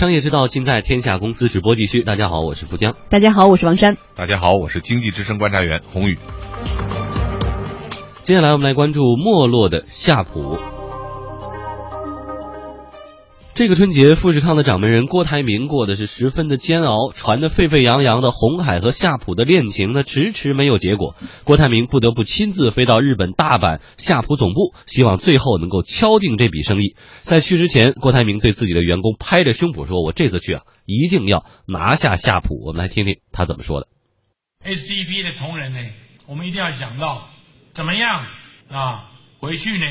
商业之道，尽在天下公司直播继续。大家好，我是富江。大家好，我是王珊。大家好，我是经济之声观察员洪宇。接下来我们来关注没落的夏普。这个春节，富士康的掌门人郭台铭过的是十分的煎熬，传得沸沸扬扬的红海和夏普的恋情呢，迟迟没有结果。郭台铭不得不亲自飞到日本大阪夏普总部，希望最后能够敲定这笔生意。在去之前，郭台铭对自己的员工拍着胸脯说：“我这次去啊，一定要拿下夏普。”我们来听听他怎么说的。SDP 的同仁呢，我们一定要想到怎么样啊，回去呢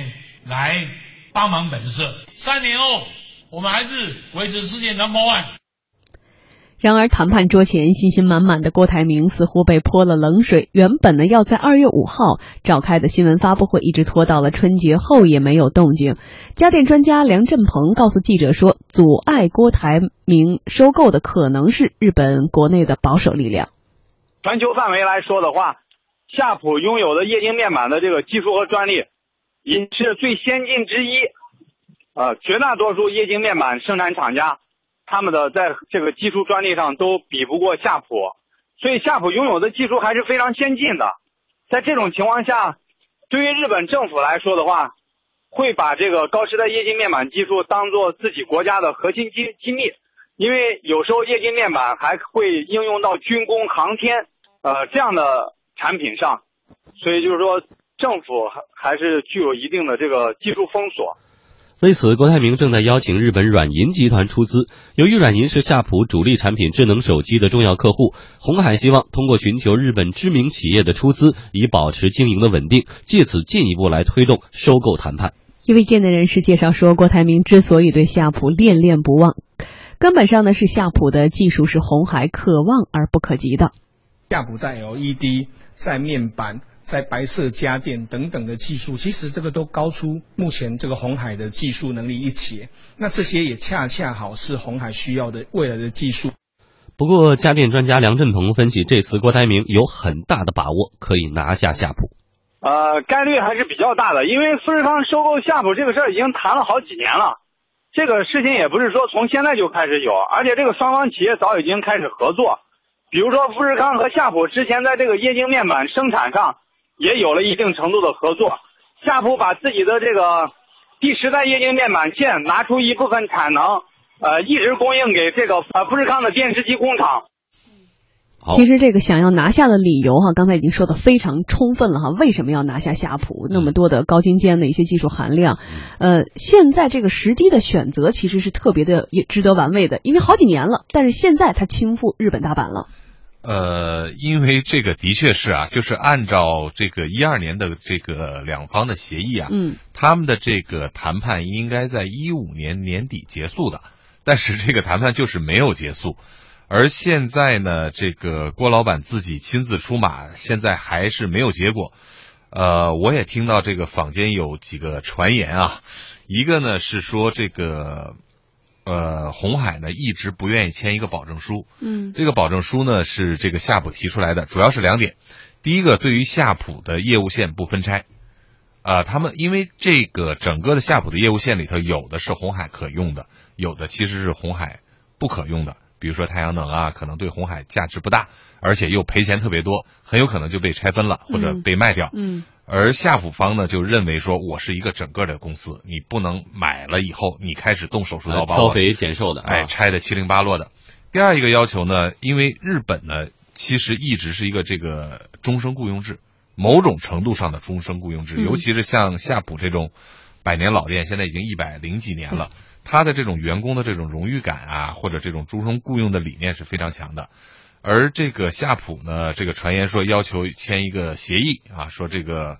来帮忙本色。三年后。我们还是维持世界 number one。然而，谈判桌前信心满满的郭台铭似乎被泼了冷水。原本呢要在二月五号召开的新闻发布会，一直拖到了春节后也没有动静。家电专家梁振鹏告诉记者说，阻碍郭台铭收购的可能是日本国内的保守力量。全球范围来说的话，夏普拥有的液晶面板的这个技术和专利，也是最先进之一。呃，绝大多数液晶面板生产厂家，他们的在这个技术专利上都比不过夏普，所以夏普拥有的技术还是非常先进的。在这种情况下，对于日本政府来说的话，会把这个高时代液晶面板技术当做自己国家的核心机机密，因为有时候液晶面板还会应用到军工、航天，呃这样的产品上，所以就是说政府还还是具有一定的这个技术封锁。为此，郭台铭正在邀请日本软银集团出资。由于软银是夏普主力产品智能手机的重要客户，红海希望通过寻求日本知名企业的出资，以保持经营的稳定，借此进一步来推动收购谈判。一位业内人士介绍说，郭台铭之所以对夏普恋恋不忘，根本上呢是夏普的技术是红海可望而不可及的。夏普在 LED 在面板。在白色家电等等的技术，其实这个都高出目前这个红海的技术能力一截。那这些也恰恰好是红海需要的未来的技术。不过，家电专家梁振鹏分析，这次郭台铭有很大的把握可以拿下夏普。呃，概率还是比较大的，因为富士康收购夏普这个事儿已经谈了好几年了。这个事情也不是说从现在就开始有，而且这个双方企业早已经开始合作。比如说，富士康和夏普之前在这个液晶面板生产上。也有了一定程度的合作，夏普把自己的这个第十代液晶面板线拿出一部分产能，呃，一直供应给这个呃富士康的电视机工厂。其实这个想要拿下的理由哈，刚才已经说的非常充分了哈。为什么要拿下夏普？那么多的高精尖的一些技术含量，呃，现在这个时机的选择其实是特别的也值得玩味的，因为好几年了，但是现在它倾覆日本大阪了。呃，因为这个的确是啊，就是按照这个一二年的这个两方的协议啊，嗯，他们的这个谈判应该在一五年年底结束的，但是这个谈判就是没有结束，而现在呢，这个郭老板自己亲自出马，现在还是没有结果。呃，我也听到这个坊间有几个传言啊，一个呢是说这个。呃，红海呢一直不愿意签一个保证书。嗯，这个保证书呢是这个夏普提出来的，主要是两点。第一个，对于夏普的业务线不分拆。啊，他们因为这个整个的夏普的业务线里头，有的是红海可用的，有的其实是红海不可用的。比如说太阳能啊，可能对红海价值不大，而且又赔钱特别多，很有可能就被拆分了或者被卖掉。嗯。而夏普方呢，就认为说，我是一个整个的公司，你不能买了以后，你开始动手术刀把挑肥拣瘦的，哎，拆的七零八落的。第二一个要求呢，因为日本呢，其实一直是一个这个终身雇佣制，某种程度上的终身雇佣制，尤其是像夏普这种百年老店，现在已经一百零几年了，他的这种员工的这种荣誉感啊，或者这种终身雇佣的理念是非常强的。而这个夏普呢，这个传言说要求签一个协议啊，说这个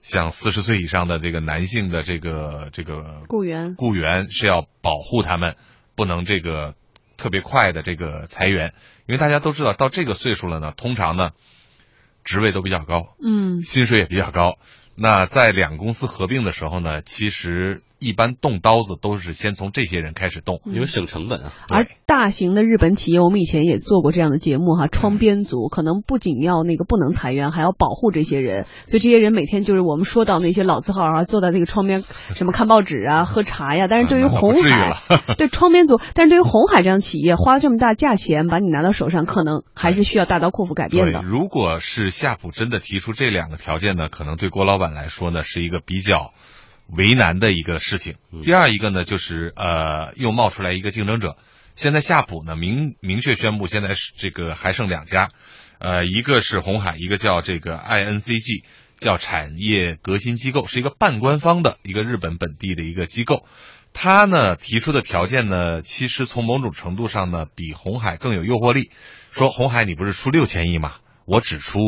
像四十岁以上的这个男性的这个这个雇员。雇员是要保护他们，不能这个特别快的这个裁员，因为大家都知道到这个岁数了呢，通常呢职位都比较高，嗯，薪水也比较高。那在两公司合并的时候呢，其实一般动刀子都是先从这些人开始动，因为省成本啊。而大型的日本企业，我们以前也做过这样的节目哈，窗边族可能不仅要那个不能裁员，还要保护这些人，所以这些人每天就是我们说到那些老字号啊，坐在那个窗边什么看报纸啊、喝茶呀。但是对于红海，对窗边族，但是对于红海这样企业，花了这么大价钱把你拿到手上，可能还是需要大刀阔斧改变的。如果是夏普真的提出这两个条件呢，可能对郭老板来说呢，是一个比较。为难的一个事情。第二一个呢，就是呃，又冒出来一个竞争者。现在夏普呢明明确宣布，现在是这个还剩两家，呃，一个是红海，一个叫这个 INCG，叫产业革新机构，是一个半官方的一个日本本地的一个机构。他呢提出的条件呢，其实从某种程度上呢，比红海更有诱惑力。说红海你不是出六千亿吗？我只出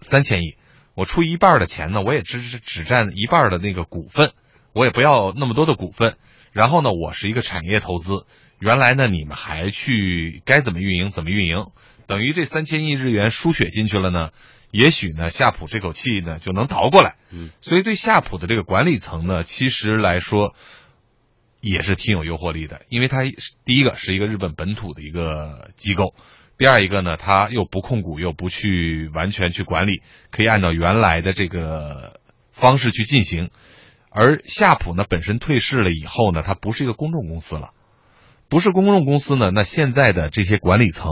三千亿，我出一半的钱呢，我也只只只占一半的那个股份。我也不要那么多的股份，然后呢，我是一个产业投资。原来呢，你们还去该怎么运营怎么运营，等于这三千亿日元输血进去了呢，也许呢，夏普这口气呢就能逃过来。嗯，所以对夏普的这个管理层呢，其实来说也是挺有诱惑力的，因为它第一个是一个日本本土的一个机构，第二一个呢，它又不控股又不去完全去管理，可以按照原来的这个方式去进行。而夏普呢，本身退市了以后呢，它不是一个公众公司了，不是公众公司呢，那现在的这些管理层，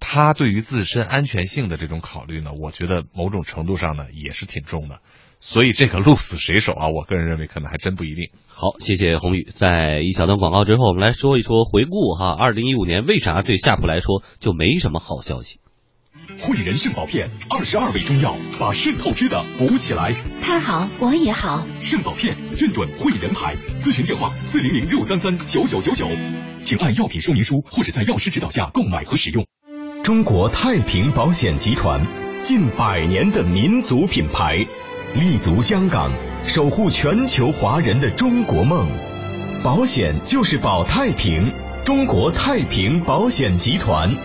他对于自身安全性的这种考虑呢，我觉得某种程度上呢也是挺重的，所以这个鹿死谁手啊，我个人认为可能还真不一定。好，谢谢宏宇。在一小段广告之后，我们来说一说回顾哈，二零一五年为啥对夏普来说就没什么好消息。汇仁肾宝片，二十二味中药，把肾透支的补起来。他好，我也好。肾宝片，认准汇仁牌。咨询电话：四零零六三三九九九九，请按药品说明书或者在药师指导下购买和使用。中国太平保险集团，近百年的民族品牌，立足香港，守护全球华人的中国梦。保险就是保太平，中国太平保险集团。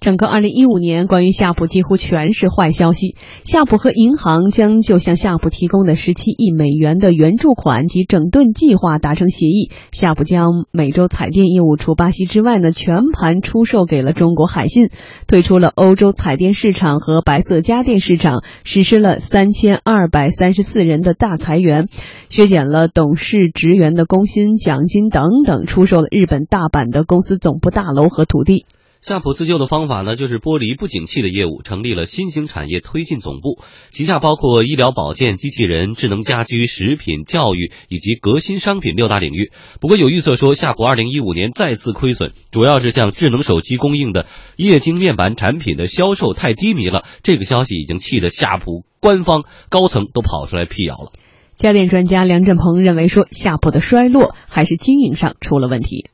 整个二零一五年，关于夏普几乎全是坏消息。夏普和银行将就向夏普提供的十七亿美元的援助款及整顿计划达成协议。夏普将美洲彩电业务除巴西之外呢，全盘出售给了中国海信，退出了欧洲彩电市场和白色家电市场，实施了三千二百三十四人的大裁员，削减了董事职员的工薪、奖金等等，出售了日本大阪的公司总部大楼和土地。夏普自救的方法呢，就是剥离不景气的业务，成立了新型产业推进总部，旗下包括医疗保健、机器人、智能家居、食品、教育以及革新商品六大领域。不过有预测说，夏普二零一五年再次亏损，主要是向智能手机供应的液晶面板产品的销售太低迷了。这个消息已经气得夏普官方高层都跑出来辟谣了。家电专家梁振鹏认为说，夏普的衰落还是经营上出了问题。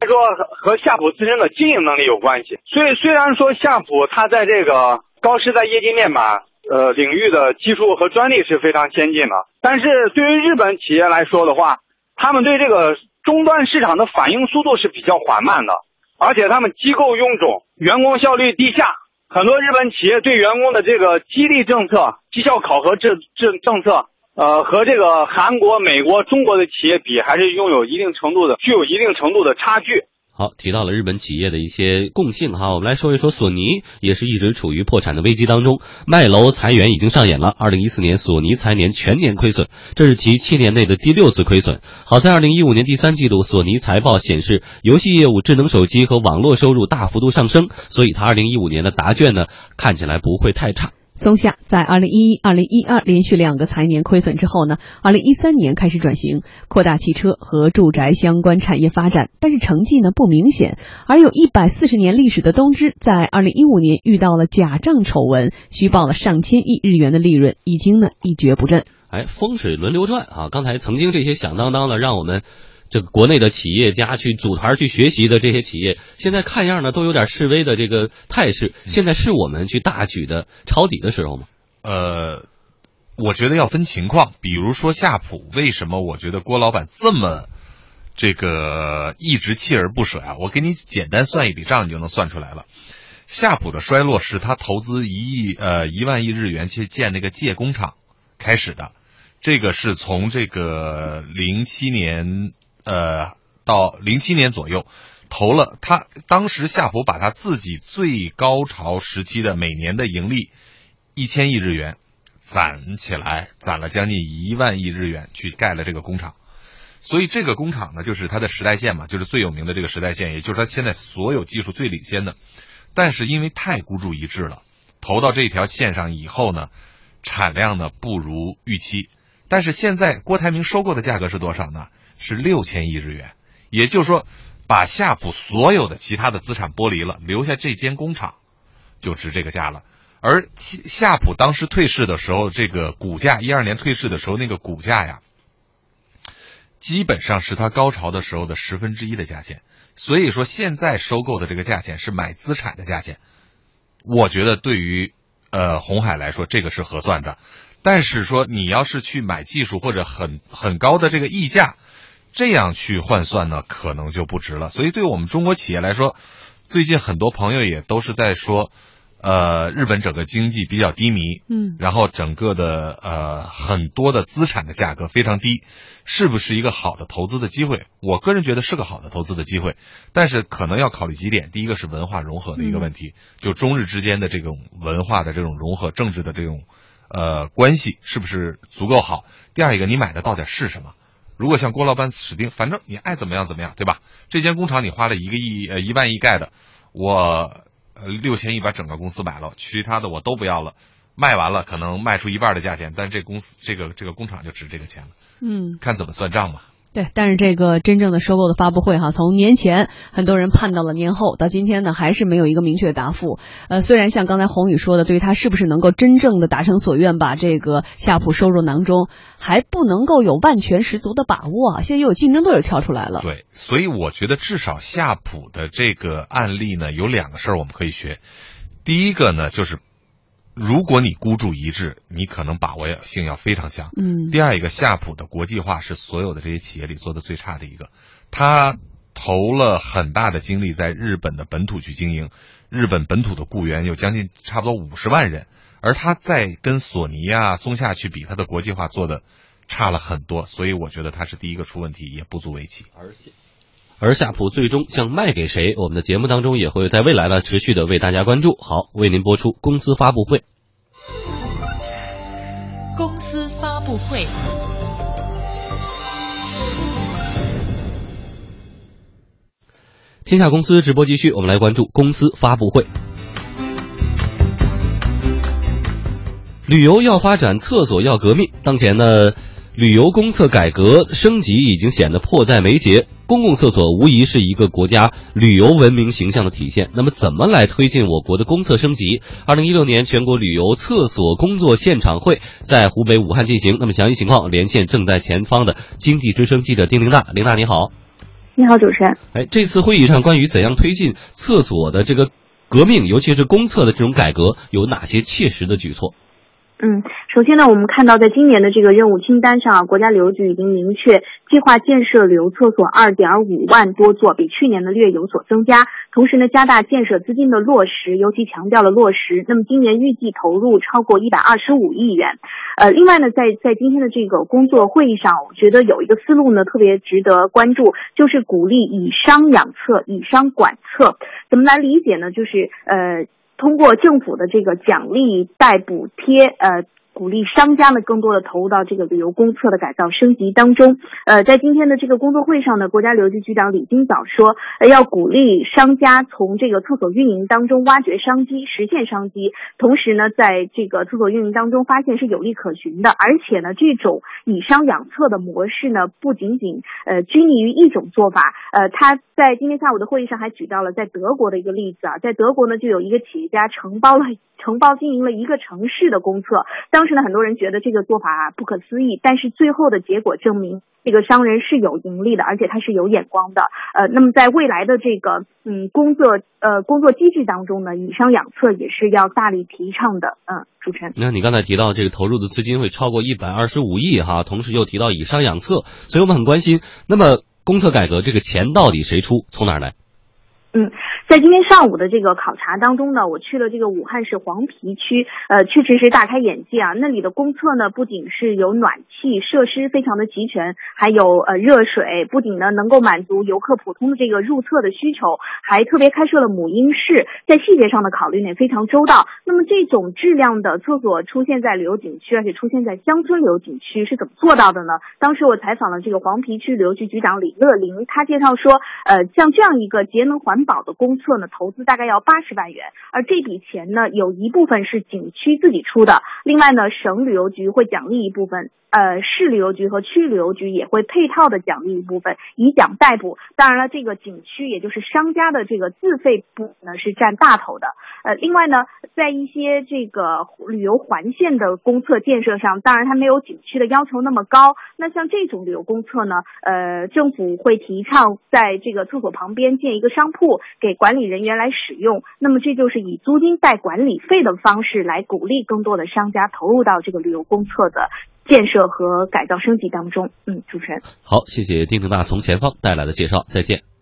他说和夏普自身的经营能力有关系，所以虽然说夏普它在这个高时代液晶面板呃领域的技术和专利是非常先进的，但是对于日本企业来说的话，他们对这个终端市场的反应速度是比较缓慢的，而且他们机构臃肿，员工效率低下，很多日本企业对员工的这个激励政策、绩效考核政政政策。呃，和这个韩国、美国、中国的企业比，还是拥有一定程度的，具有一定程度的差距。好，提到了日本企业的一些共性哈，我们来说一说索尼，也是一直处于破产的危机当中，卖楼裁员已经上演了。二零一四年，索尼财年全年亏损，这是其七年内的第六次亏损。好在二零一五年第三季度，索尼财报显示，游戏业务、智能手机和网络收入大幅度上升，所以它二零一五年的答卷呢，看起来不会太差。松下在二零一一、二零一二连续两个财年亏损之后呢，二零一三年开始转型，扩大汽车和住宅相关产业发展，但是成绩呢不明显。而有一百四十年历史的东芝，在二零一五年遇到了假账丑闻，虚报了上千亿日元的利润，已经呢一蹶不振。哎，风水轮流转啊！刚才曾经这些响当当的，让我们。这个国内的企业家去组团去学习的这些企业，现在看样呢都有点示威的这个态势。现在是我们去大举的抄底的时候吗？呃，我觉得要分情况。比如说夏普，为什么我觉得郭老板这么这个一直锲而不舍啊？我给你简单算一笔账，你就能算出来了。夏普的衰落是他投资一亿呃一万亿日元去建那个借工厂开始的，这个是从这个零七年呃到零七年左右投了他当时夏普把他自己最高潮时期的每年的盈利一千亿日元攒起来，攒了将近一万亿日元去盖了这个工厂。所以这个工厂呢，就是它的时代线嘛，就是最有名的这个时代线，也就是它现在所有技术最领先的。但是因为太孤注一掷了，投到这条线上以后呢，产量呢不如预期。但是现在郭台铭收购的价格是多少呢？是六千亿日元，也就是说，把夏普所有的其他的资产剥离了，留下这间工厂，就值这个价了。而夏普当时退市的时候，这个股价一二年退市的时候，那个股价呀。基本上是它高潮的时候的十分之一的价钱，所以说现在收购的这个价钱是买资产的价钱。我觉得对于呃红海来说，这个是合算的。但是说你要是去买技术或者很很高的这个溢价，这样去换算呢，可能就不值了。所以对我们中国企业来说，最近很多朋友也都是在说。呃，日本整个经济比较低迷，嗯，然后整个的呃很多的资产的价格非常低，是不是一个好的投资的机会？我个人觉得是个好的投资的机会，但是可能要考虑几点。第一个是文化融合的一个问题，就中日之间的这种文化的这种融合，政治的这种呃关系是不是足够好？第二一个，你买的到底是什么？如果像郭老板指定，反正你爱怎么样怎么样，对吧？这间工厂你花了一个亿呃一万亿盖的，我。呃，六千亿把整个公司买了，其他的我都不要了，卖完了可能卖出一半的价钱，但这公司这个这个工厂就值这个钱了。嗯，看怎么算账吧。对，但是这个真正的收购的发布会哈，从年前很多人盼到了年后，到今天呢还是没有一个明确答复。呃，虽然像刚才宏宇说的，对于他是不是能够真正的达成所愿，把这个夏普收入囊中，还不能够有万全十足的把握啊。现在又有竞争对手跳出来了。对，所以我觉得至少夏普的这个案例呢，有两个事儿我们可以学。第一个呢，就是。如果你孤注一掷，你可能把握性要非常强。嗯。第二一个，夏普的国际化是所有的这些企业里做的最差的一个。他投了很大的精力在日本的本土去经营，日本本土的雇员有将近差不多五十万人，而他在跟索尼啊、松下去比，他的国际化做的差了很多。所以我觉得他是第一个出问题，也不足为奇。而且。而夏普最终将卖给谁？我们的节目当中也会在未来呢持续的为大家关注。好，为您播出公司发布会。公司发布会。天下公司直播继续，我们来关注公司发布会。旅游要发展，厕所要革命。当前呢？旅游公厕改革升级已经显得迫在眉睫，公共厕所无疑是一个国家旅游文明形象的体现。那么，怎么来推进我国的公厕升级？二零一六年全国旅游厕所工作现场会在湖北武汉进行。那么，详细情况连线正在前方的经济之声记者丁玲娜。玲娜你好，你好，主持人。哎，这次会议上关于怎样推进厕所的这个革命，尤其是公厕的这种改革，有哪些切实的举措？嗯，首先呢，我们看到在今年的这个任务清单上啊，国家旅游局已经明确计划建设旅游厕所二点五万多座，比去年的略有所增加。同时呢，加大建设资金的落实，尤其强调了落实。那么今年预计投入超过一百二十五亿元。呃，另外呢，在在今天的这个工作会议上，我觉得有一个思路呢特别值得关注，就是鼓励以商养厕，以商管厕。怎么来理解呢？就是呃。通过政府的这个奖励带补贴，呃。鼓励商家呢更多的投入到这个旅游公厕的改造升级当中。呃，在今天的这个工作会上呢，国家旅游局局长李金早说，呃要鼓励商家从这个厕所运营当中挖掘商机，实现商机。同时呢，在这个厕所运营当中发现是有利可循的，而且呢，这种以商养厕的模式呢，不仅仅呃拘泥于一种做法。呃，他在今天下午的会议上还举到了在德国的一个例子啊，在德国呢，就有一个企业家承包了。承包经营了一个城市的公厕，当时呢，很多人觉得这个做法不可思议，但是最后的结果证明，这个商人是有盈利的，而且他是有眼光的。呃，那么在未来的这个嗯工作呃工作机制当中呢，以商养厕也是要大力提倡的。嗯，主持人，那你刚才提到这个投入的资金会超过一百二十五亿哈，同时又提到以商养厕，所以我们很关心，那么公厕改革这个钱到底谁出，从哪儿来？嗯，在今天上午的这个考察当中呢，我去了这个武汉市黄陂区，呃，确实是大开眼界啊。那里的公厕呢，不仅是有暖气设施非常的齐全，还有呃热水，不仅呢能够满足游客普通的这个入厕的需求，还特别开设了母婴室，在细节上的考虑呢也非常周到。那么这种质量的厕所出现在旅游景区，而且出现在乡村旅游景区，是怎么做到的呢？当时我采访了这个黄陂区旅游局局长李乐林，他介绍说，呃，像这样一个节能环环保的公厕呢，投资大概要八十万元，而这笔钱呢，有一部分是景区自己出的，另外呢，省旅游局会奖励一部分，呃，市旅游局和区旅游局也会配套的奖励一部分，以奖代补。当然了，这个景区也就是商家的这个自费部呢是占大头的。呃，另外呢，在一些这个旅游环线的公厕建设上，当然它没有景区的要求那么高。那像这种旅游公厕呢，呃，政府会提倡在这个厕所旁边建一个商铺，给管理人员来使用。那么这就是以租金代管理费的方式来鼓励更多的商家投入到这个旅游公厕的建设和改造升级当中。嗯，主持人，好，谢谢丁正娜从前方带来的介绍，再见。